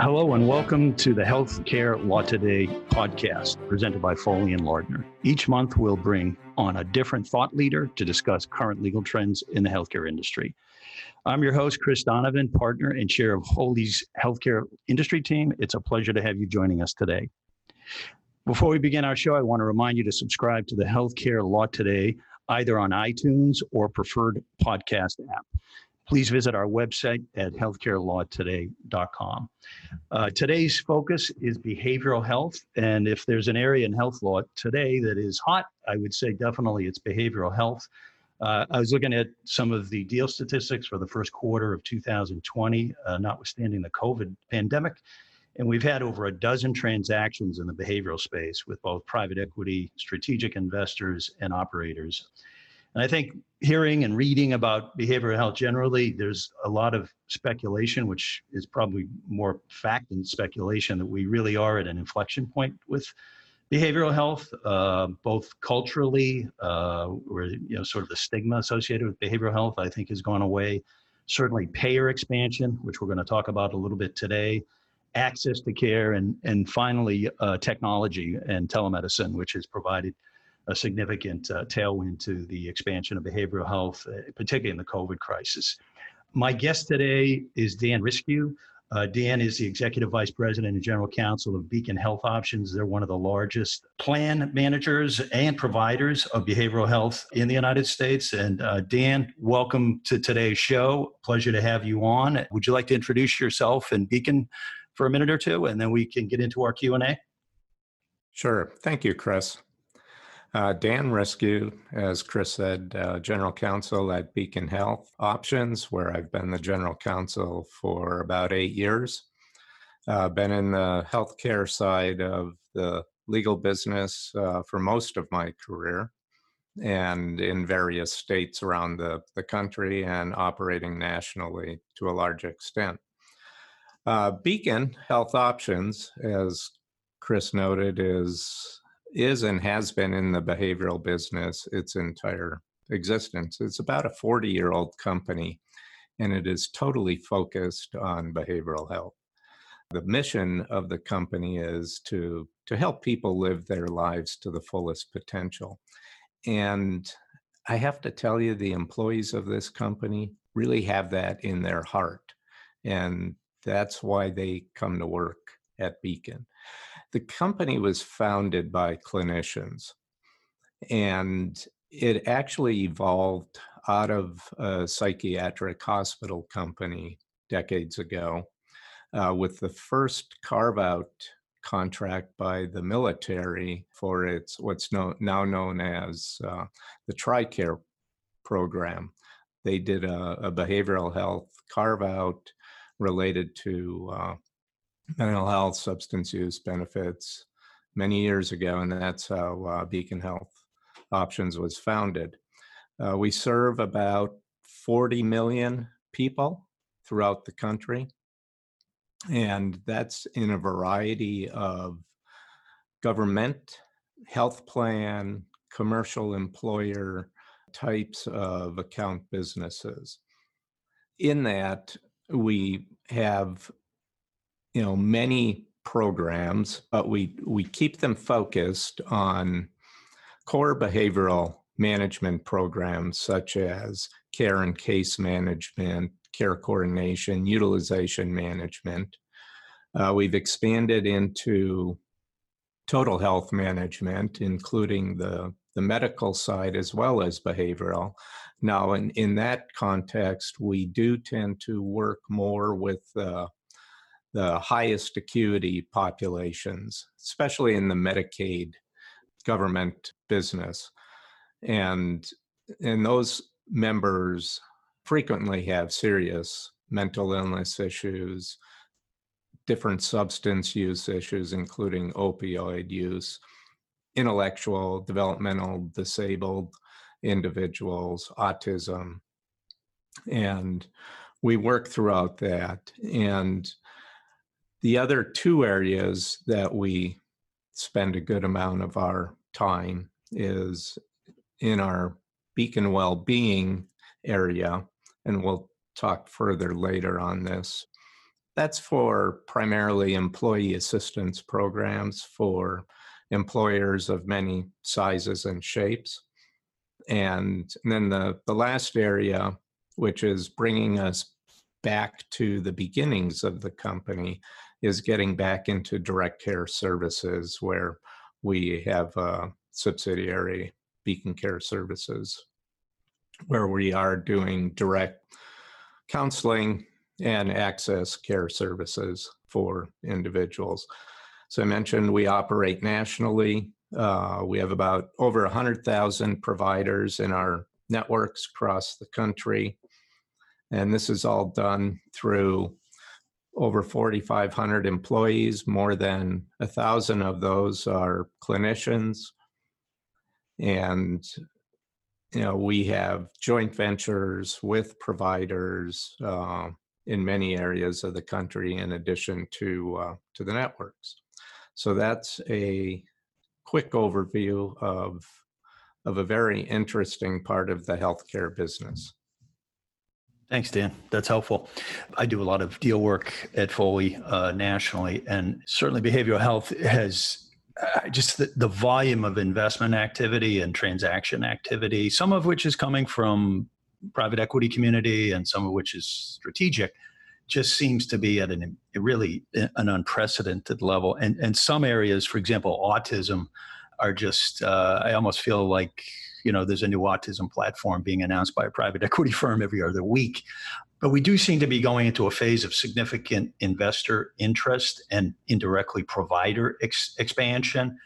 Hello and welcome to the Healthcare Law Today podcast presented by Foley and Lardner. Each month we'll bring on a different thought leader to discuss current legal trends in the healthcare industry. I'm your host, Chris Donovan, partner and chair of Foley's healthcare industry team. It's a pleasure to have you joining us today. Before we begin our show, I want to remind you to subscribe to the Healthcare Law Today either on iTunes or preferred podcast app please visit our website at healthcarelawtoday.com. Uh, today's focus is behavioral health. And if there's an area in health law today that is hot, I would say definitely it's behavioral health. Uh, I was looking at some of the deal statistics for the first quarter of 2020, uh, notwithstanding the COVID pandemic. And we've had over a dozen transactions in the behavioral space with both private equity, strategic investors, and operators. And I think hearing and reading about behavioral health generally, there's a lot of speculation, which is probably more fact than speculation, that we really are at an inflection point with behavioral health, uh, both culturally, uh, where you know sort of the stigma associated with behavioral health, I think, has gone away. Certainly, payer expansion, which we're going to talk about a little bit today, access to care, and and finally, uh, technology and telemedicine, which has provided a significant uh, tailwind to the expansion of behavioral health, uh, particularly in the COVID crisis. My guest today is Dan Risku. Uh, Dan is the Executive Vice President and General Counsel of Beacon Health Options. They're one of the largest plan managers and providers of behavioral health in the United States. And uh, Dan, welcome to today's show. Pleasure to have you on. Would you like to introduce yourself and Beacon for a minute or two, and then we can get into our Q and A? Sure. Thank you, Chris. Uh, Dan Risku, as Chris said, uh, General Counsel at Beacon Health Options, where I've been the General Counsel for about eight years. Uh, been in the healthcare side of the legal business uh, for most of my career and in various states around the, the country and operating nationally to a large extent. Uh, Beacon Health Options, as Chris noted, is is and has been in the behavioral business its entire existence. It's about a 40 year old company and it is totally focused on behavioral health. The mission of the company is to, to help people live their lives to the fullest potential. And I have to tell you, the employees of this company really have that in their heart. And that's why they come to work at Beacon. The company was founded by clinicians and it actually evolved out of a psychiatric hospital company decades ago uh, with the first carve out contract by the military for its what's known, now known as uh, the TRICARE program. They did a, a behavioral health carve out related to uh, mental health, substance use benefits many years ago, and that's how uh, Beacon Health Options was founded. Uh, we serve about 40 million people throughout the country, and that's in a variety of government, health plan, commercial employer types of account businesses. In that, we have you know many programs, but we we keep them focused on core behavioral management programs such as care and case management, care coordination, utilization management. Uh, we've expanded into total health management, including the, the medical side as well as behavioral. Now, in, in that context, we do tend to work more with uh, the highest acuity populations, especially in the Medicaid government business. And, and those members frequently have serious mental illness issues, different substance use issues, including opioid use, intellectual, developmental disabled individuals, autism. And we work throughout that. And the other two areas that we spend a good amount of our time is in our beacon well-being area, and we'll talk further later on this. that's for primarily employee assistance programs for employers of many sizes and shapes. And then the, the last area, which is bringing us back to the beginnings of the company, is getting back into direct care services where we have a subsidiary, Beacon Care Services, where we are doing direct counseling and access care services for individuals. So I mentioned we operate nationally. Uh, we have about over 100,000 providers in our networks across the country. And this is all done through over 4,500 employees. More than a thousand of those are clinicians. And you know, we have joint ventures with providers uh, in many areas of the country, in addition to uh, to the networks. So that's a quick overview of of a very interesting part of the healthcare business. Thanks, Dan. That's helpful. I do a lot of deal work at Foley uh, nationally, and certainly behavioral health has uh, just the, the volume of investment activity and transaction activity, some of which is coming from private equity community and some of which is strategic, just seems to be at an really an unprecedented level. And and some areas, for example, autism, are just uh, I almost feel like you know there's a new autism platform being announced by a private equity firm every other week. But we do seem to be going into a phase of significant investor interest and indirectly provider ex- expansion.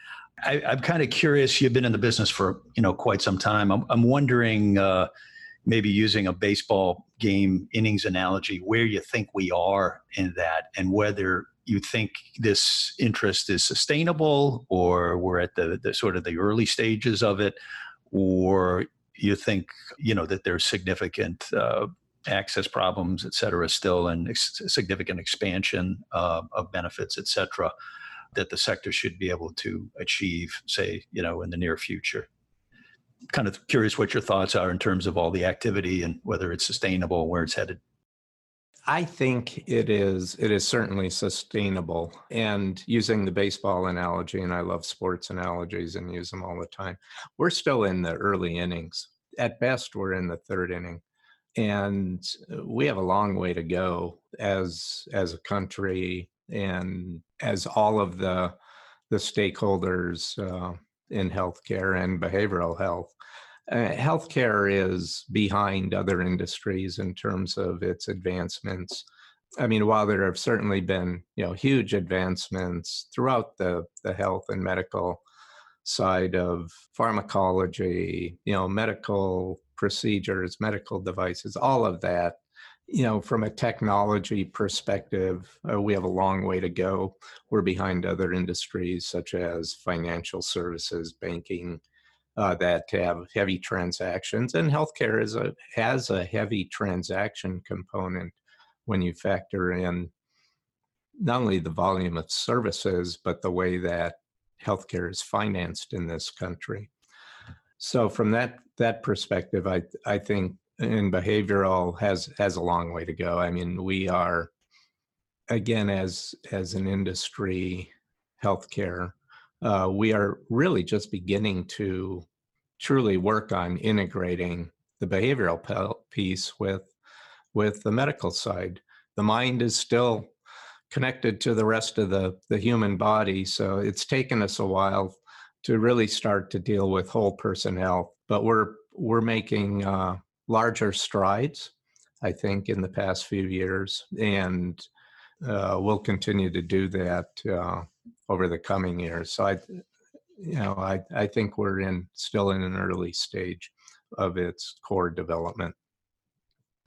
I, am kind of curious you've been in the business for you know quite some time. I'm, I'm wondering uh, maybe using a baseball game innings analogy where you think we are in that and whether you think this interest is sustainable or we're at the, the sort of the early stages of it or you think you know that there's significant uh, access problems, et cetera, still, and ex- significant expansion uh, of benefits, et cetera, that the sector should be able to achieve, say, you know, in the near future. Kind of curious what your thoughts are in terms of all the activity and whether it's sustainable, where it's headed. I think it is it is certainly sustainable. And using the baseball analogy, and I love sports analogies and use them all the time, we're still in the early innings. At best, we're in the third inning. And we have a long way to go as as a country and as all of the the stakeholders uh, in healthcare and behavioral health uh, healthcare is behind other industries in terms of its advancements. I mean, while there have certainly been, you know, huge advancements throughout the, the health and medical side of pharmacology, you know, medical procedures, medical devices, all of that, you know, from a technology perspective, uh, we have a long way to go. We're behind other industries such as financial services, banking, uh, that have heavy transactions, and healthcare is a has a heavy transaction component when you factor in not only the volume of services but the way that healthcare is financed in this country. So from that that perspective, I I think in behavioral has has a long way to go. I mean, we are again as as an industry, healthcare uh, we are really just beginning to truly work on integrating the behavioral piece with with the medical side. The mind is still connected to the rest of the the human body, so it's taken us a while to really start to deal with whole person health. But we're we're making uh, larger strides, I think, in the past few years, and uh, we'll continue to do that uh, over the coming years. So I, you know, I, I think we're in still in an early stage of its core development.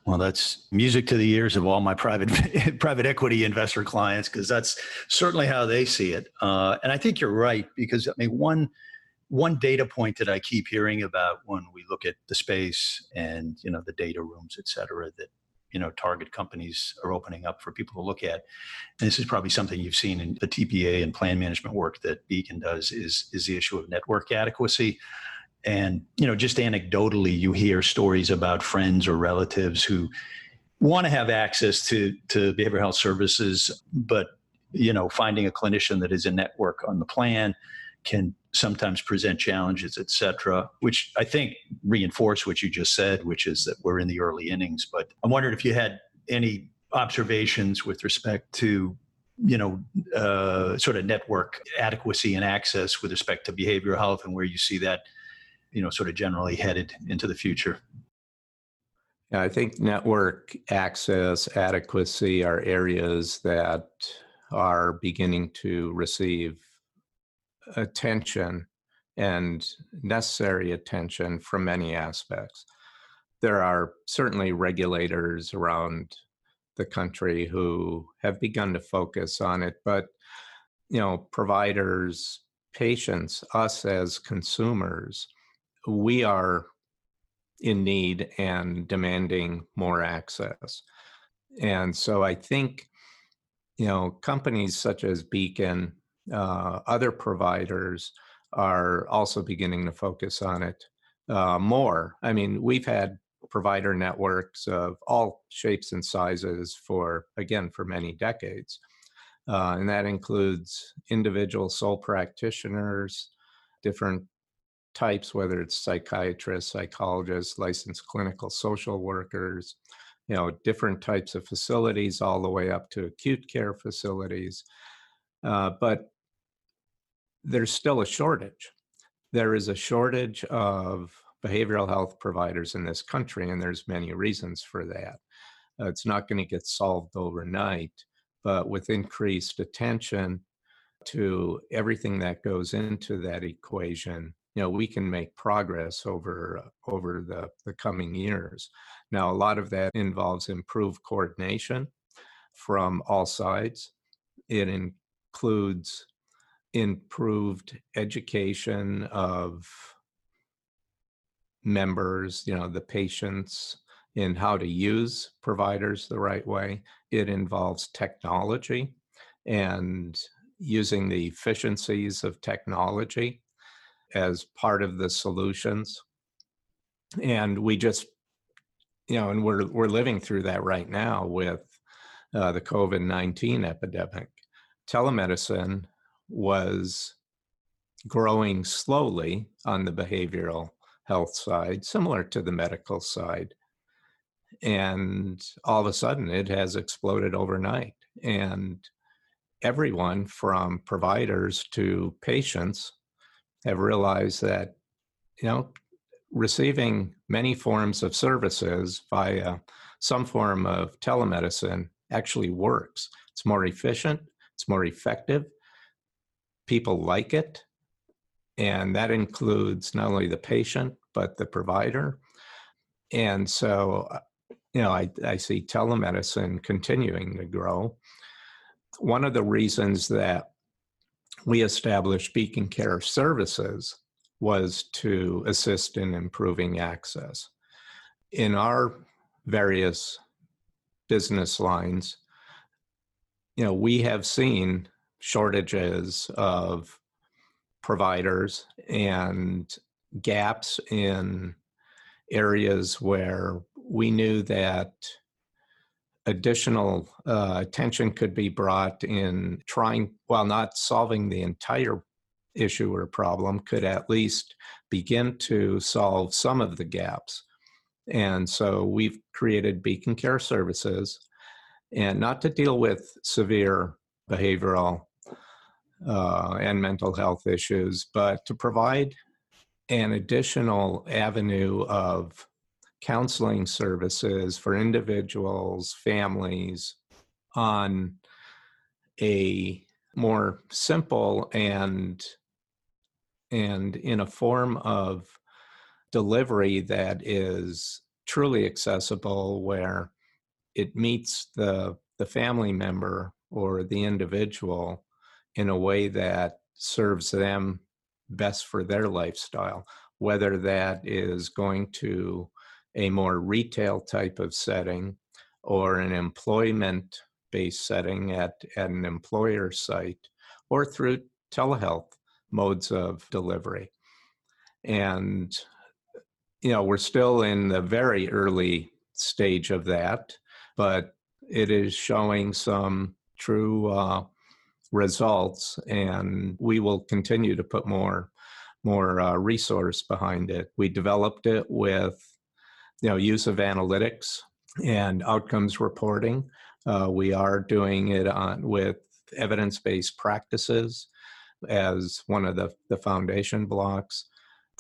Well, that's music to the ears of all my private private equity investor clients because that's certainly how they see it. Uh, and I think you're right because I mean one one data point that I keep hearing about when we look at the space and you know the data rooms, et cetera, that you know target companies are opening up for people to look at. And this is probably something you've seen in the tpa and plan management work that beacon does is is the issue of network adequacy. And you know just anecdotally you hear stories about friends or relatives who want to have access to to behavioral health services, but you know, finding a clinician that is a network on the plan can sometimes present challenges, et cetera, which I think reinforce what you just said, which is that we're in the early innings. But I'm wondering if you had any observations with respect to you know, uh, sort of network adequacy and access with respect to behavioral health and where you see that, you know, sort of generally headed into the future? I think network access adequacy are areas that are beginning to receive attention and necessary attention from many aspects. There are certainly regulators around the country who have begun to focus on it, but you know, providers, patients, us as consumers, we are in need and demanding more access. And so I think, you know, companies such as Beacon, uh, other providers are also beginning to focus on it uh, more. I mean, we've had provider networks of all shapes and sizes for, again, for many decades. Uh, and that includes individual sole practitioners, different types, whether it's psychiatrists, psychologists, licensed clinical social workers, you know, different types of facilities, all the way up to acute care facilities. Uh, but there's still a shortage. There is a shortage of behavioral health providers in this country, and there's many reasons for that. Uh, it's not going to get solved overnight, but with increased attention to everything that goes into that equation, you know, we can make progress over uh, over the, the coming years. Now, a lot of that involves improved coordination from all sides. It includes improved education of members, you know, the patients in how to use providers the right way. It involves technology and using the efficiencies of technology as part of the solutions. And we just, you know, and we're we're living through that right now with uh, the COVID nineteen epidemic. Telemedicine was growing slowly on the behavioral health side, similar to the medical side. And all of a sudden, it has exploded overnight. And everyone from providers to patients have realized that, you know, receiving many forms of services via some form of telemedicine actually works. It's more efficient, it's more effective. People like it. And that includes not only the patient, but the provider. And so, uh, you know, I, I see telemedicine continuing to grow. One of the reasons that we established Beacon Care Services was to assist in improving access. In our various business lines, you know, we have seen shortages of providers and gaps in areas where we knew that additional uh, attention could be brought in trying, while not solving the entire issue or problem, could at least begin to solve some of the gaps. And so we've created Beacon Care Services, and not to deal with severe behavioral uh, and mental health issues, but to provide an additional avenue of counseling services for individuals, families on a more simple and and in a form of delivery that is truly accessible where it meets the the family member or the individual in a way that serves them best for their lifestyle, whether that is going to a more retail type of setting or an employment based setting at, at an employer site or through telehealth modes of delivery. And, you know, we're still in the very early stage of that, but it is showing some true uh, results, and we will continue to put more more uh, resource behind it. We developed it with you know use of analytics and outcomes reporting. Uh, we are doing it on with evidence-based practices as one of the, the foundation blocks.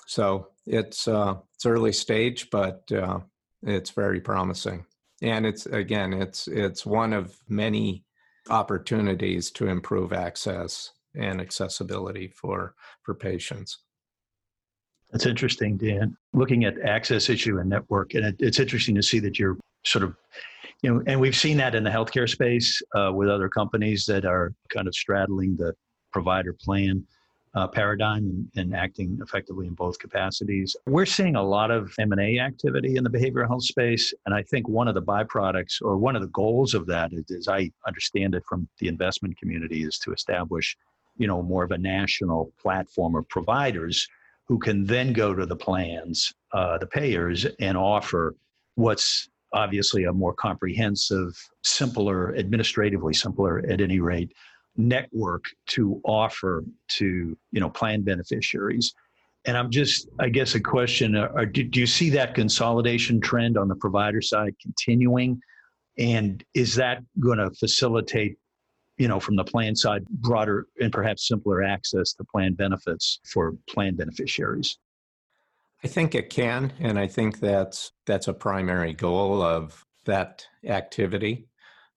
So it's uh, it's early stage, but uh, it's very promising. And it's again, it's it's one of many opportunities to improve access and accessibility for for patients. That's interesting, Dan. Looking at access issue and network, and it, it's interesting to see that you're sort of, you know, and we've seen that in the healthcare space uh, with other companies that are kind of straddling the provider plan uh, paradigm and, acting effectively in both capacities. We're seeing a lot of M&A activity in the behavioral health space, and I think one of the byproducts or one of the goals of that, is, as I understand it from the investment community, is to establish, you know, more of a national platform of providers who can then go to the plans, uh, the payers, and offer what's obviously a more comprehensive, simpler, administratively simpler at any rate, network to offer to you know plan beneficiaries. And I'm just, I guess, a question: uh, do, do you see that consolidation trend on the provider side continuing? And is that going to facilitate you know, from the plan side, broader and perhaps simpler access to plan benefits for plan beneficiaries? I think it can, and I think that's that's a primary goal of that activity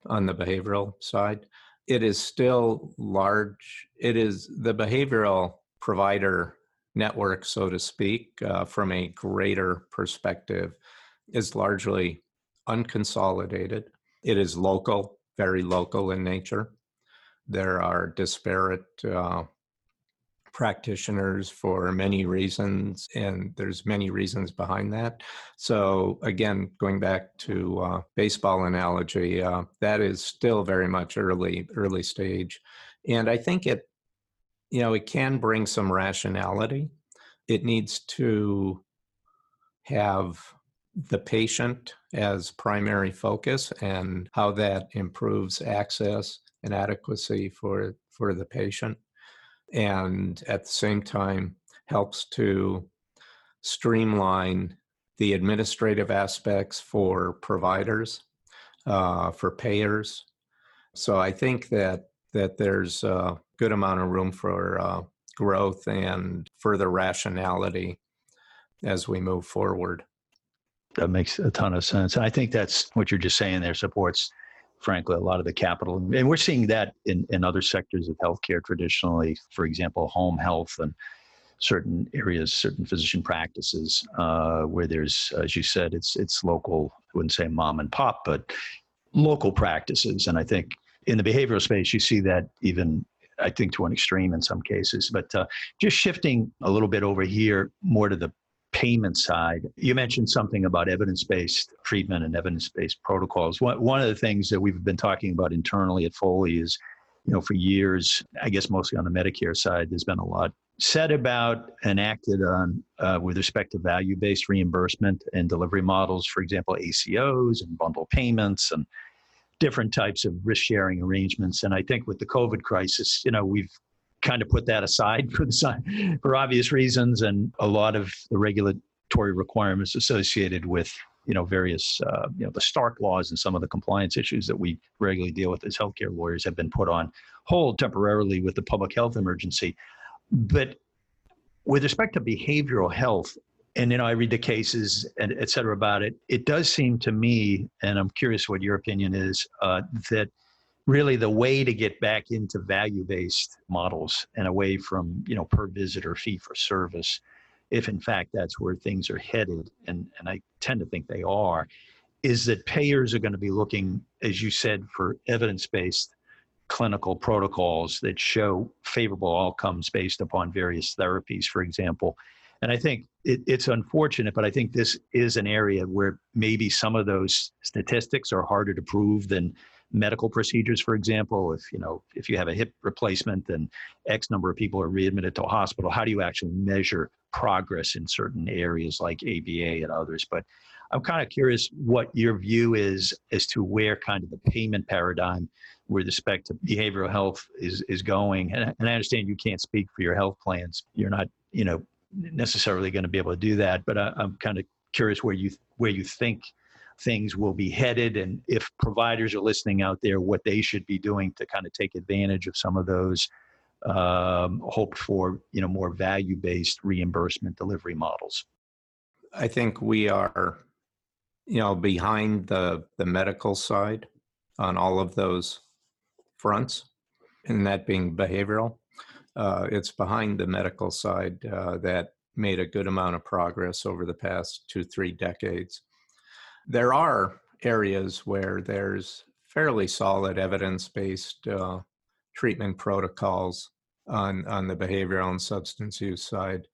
on the behavioral side. It is still large. It is the behavioral provider network, so to speak, uh, from a greater perspective, is largely unconsolidated. It is local, very local in nature. There are disparate uh, practitioners for many reasons, and there's many reasons behind that. So again, going back to uh, baseball analogy, uh, that is still very much early early stage, and I think it, you know, it can bring some rationality. It needs to have the patient as primary focus and how that improves access and adequacy for for the patient and at the same time helps to streamline the administrative aspects for providers uh, for payers. So i think that that there's a good amount of room for uh, growth and further rationality as we move forward. That makes a ton of sense. And i think that's what you're just saying there supports frankly, a lot of the capital. And we're seeing that in, in other sectors of healthcare traditionally, for example, home health and certain areas, certain physician practices, uh, where there's, as you said, it's it's local. I wouldn't say mom and pop, but local practices. And I think in the behavioral space, you see that even I think to an extreme in some cases. But uh, just shifting a little bit over here, more to the payment side, you mentioned something about evidence based treatment and evidence based protocols. One, of the things that we've been talking about internally at Foley is, you know, for years, I guess mostly on the Medicare side, there's been a lot said about and acted on uh, with respect to value based reimbursement and delivery models, for example, ACOs and bundle payments and different types of risk sharing arrangements. And I think with the COVID crisis, you know, we've kind of put that aside for the for obvious reasons, and a lot of the regulatory requirements associated with you know various uh, you know the Stark laws and some of the compliance issues that we regularly deal with as healthcare lawyers have been put on hold temporarily with the public health emergency, but with respect to behavioral health and you know i read the cases and et cetera about it it does seem to me and i'm curious what your opinion is uh, that really the way to get back into value-based models and away from you know per visitor fee for service if in fact that's where things are headed and and i tend to think they are is that payers are going to be looking as you said for evidence-based clinical protocols that show favorable outcomes based upon various therapies for example. And i think it, it's unfortunate but i think this is an area where maybe some of those statistics are harder to prove than medical procedures, for example, if you know if you have a hip replacement then X number of people are readmitted to a hospital, how do you actually measure progress in certain areas like ABA and others? But I'm kind of curious what your view is as to where kind of the payment paradigm with respect to behavioral health is is going. And, and I understand you can't speak for your health plans. You're not, you know, necessarily going to be able to do that. But I, I'm kind of curious where you where you think things will be headed and if providers are listening out there what they should be doing to kind of take advantage of some of those um, hoped for you know more value based reimbursement delivery models. I think we are you know behind the the medical side on all of those fronts and that being behavioral. Uh, it's behind the medical side uh, that made a good amount of progress over the past two three decades there are areas where there's fairly solid evidence based uh, treatment protocols on, on the behavioral and substance use side.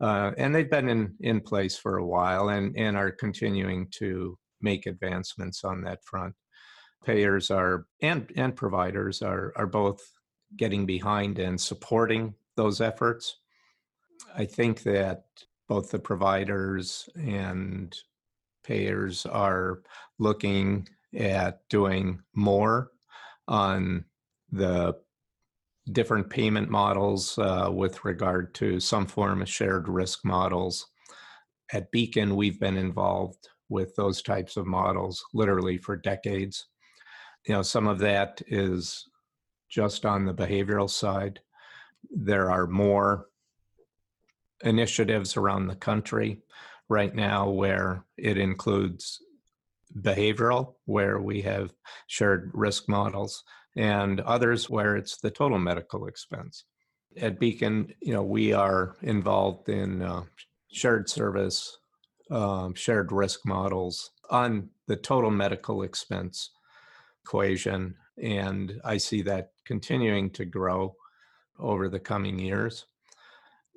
Uh, and they've been in, in place for a while and, and are continuing to make advancements on that front. Payers are and, and providers are, are both getting behind and supporting those efforts. I think that both the providers and payers are looking at doing more on the different payment models uh, with regard to some form of shared risk models. At Beacon, we've been involved with those types of models literally for decades. You know, some of that is just on the behavioral side. There are more initiatives around the country right now where it includes behavioral, where we have shared risk models, and others where it's the total medical expense. At Beacon, you know, we are involved in uh, shared service, um, shared risk models on the total medical expense equation, and I see that continuing to grow over the coming years.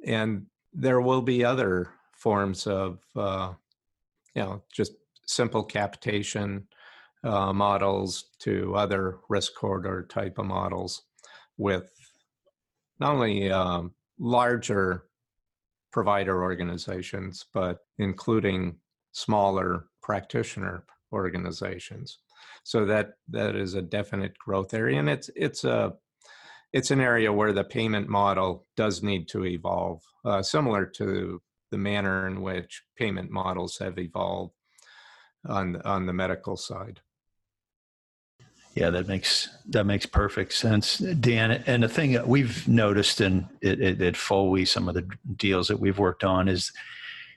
And there will be other forms of, uh, you know, just simple capitation uh, models to other risk corridor type of models with not only um, larger provider organizations, but including smaller practitioner organizations. So that that is a definite growth area, and it's it's a it's an area where the payment model does need to evolve, uh, similar to the manner in which payment models have evolved on on the medical side. Yeah, that makes that makes perfect sense, Dan. And the thing that we've noticed in it, at Foley, some of the deals that we've worked on is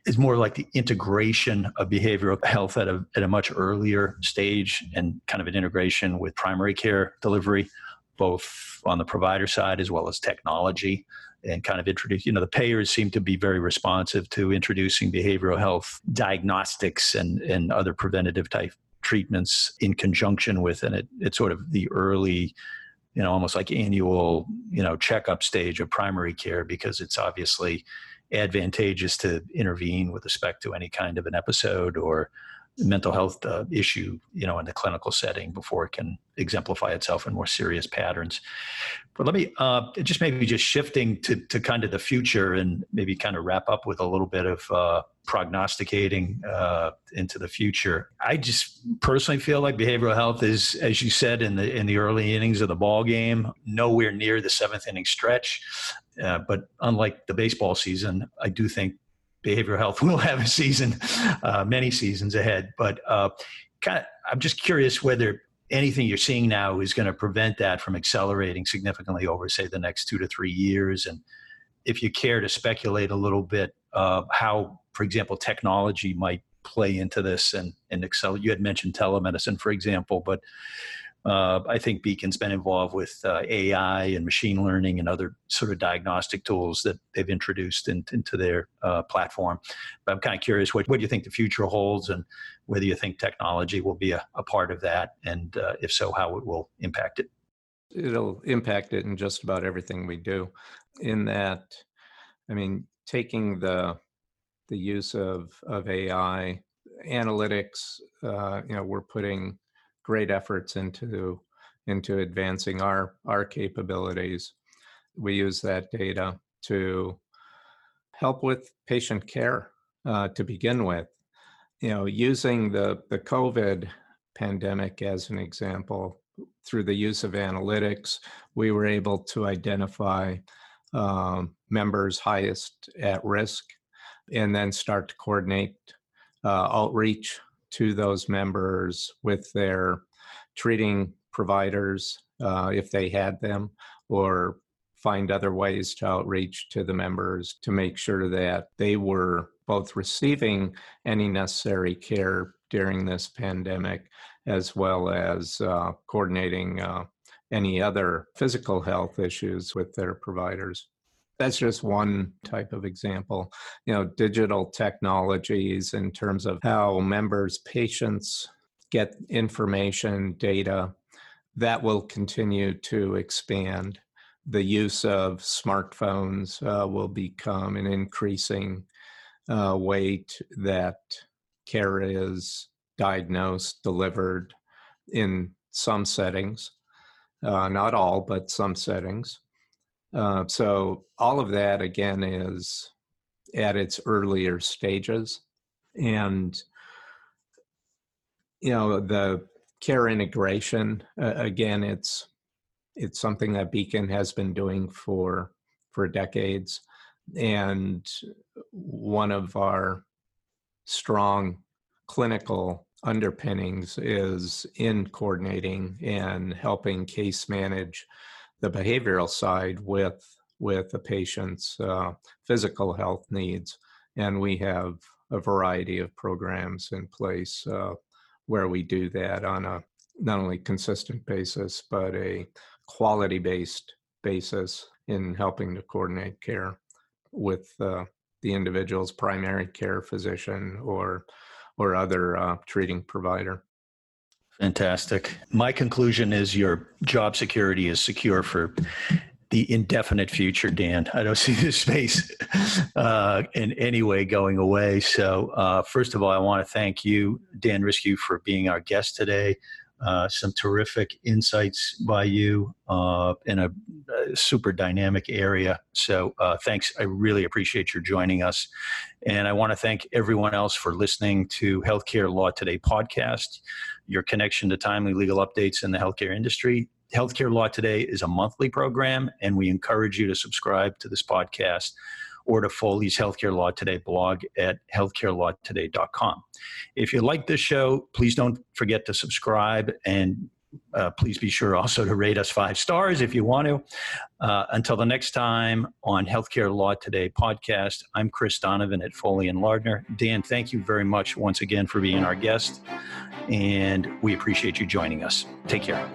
is more like the integration of behavioral health at a at a much earlier stage, and kind of an integration with primary care delivery, both on the provider side as well as technology and kind of introduce, you know, the payers seem to be very responsive to introducing behavioral health diagnostics and, and other preventative type treatments in conjunction with, and it, it's sort of the early, you know, almost like annual, you know, checkup stage of primary care because it's obviously advantageous to intervene with respect to any kind of an episode or mental health uh, issue, you know, in the clinical setting before it can exemplify itself in more serious patterns. But let me uh, just maybe just shifting to, to kind of the future and maybe kind of wrap up with a little bit of uh, prognosticating uh, into the future. I just personally feel like behavioral health is, as you said in the in the early innings of the ball game, nowhere near the seventh inning stretch. Uh, but unlike the baseball season, I do think behavioral health will have a season, uh, many seasons ahead. But uh, kind of, I'm just curious whether anything you're seeing now is going to prevent that from accelerating significantly over, say, the next two to three years. And if you care to speculate a little bit, uh, how, for example, technology might play into this and, and excel. You had mentioned telemedicine, for example, but uh, I think Beacon's been involved with uh, AI and machine learning and other sort of diagnostic tools that they've introduced in, into their uh, platform. But I'm kind of curious what, what do you think the future holds and whether you think technology will be a, a part of that, and uh, if so, how it will impact it. It'll impact it in just about everything we do. In that, I mean, taking the the use of of AI analytics, uh, you know, we're putting great efforts into into advancing our our capabilities. We use that data to help with patient care uh, to begin with, you know, using the, the COVID pandemic as an example, through the use of analytics, we were able to identify um, members highest at risk and then start to coordinate uh, outreach to those members with their treating providers uh, if they had them or find other ways to outreach to the members to make sure that they were both receiving any necessary care during this pandemic as well as uh, coordinating uh, any other physical health issues with their providers. That's just one type of example. You know, digital technologies in terms of how members, patients get information, data, that will continue to expand. The use of smartphones uh, will become an increasing uh, that care is diagnosed, delivered in some settings, uh, not all, but some settings. Uh, so all of that again is at its earlier stages, and you know the care integration uh, again it's it's something that beacon has been doing for for decades. And one of our strong clinical underpinnings is in coordinating and helping case manage the behavioral side with with the patient's uh, physical health needs and we have a variety of programs in place uh, where we do that on a not only consistent basis but a quality based basis in helping to coordinate care with uh, the individual's primary care physician or or other uh, treating provider. Fantastic. My conclusion is your job security is secure for the indefinite future, Dan. I don't see this space uh, in any way going away. So, uh, first of all, I want to thank you, Dan Risku, for being our guest today. Uh, some terrific insights by you uh, in a, a, super dynamic area. So, uh, thanks. I really appreciate your joining us. And I want to thank everyone else for listening to Healthcare Law Today podcast, your connection to timely legal updates in the healthcare industry. Healthcare Law Today is a monthly program, and we encourage you to subscribe to this podcast or to Foley's Healthcare Law Today blog at healthcarelawtoday.com. If you like this show, please don't forget to subscribe and uh, please be sure also to rate us five stars if you want to. Uh, until the next time on Healthcare Law Today podcast, I'm Chris Donovan at Foley and Lardner. Dan, thank you very much once again for being our guest, and we appreciate you joining us. Take care.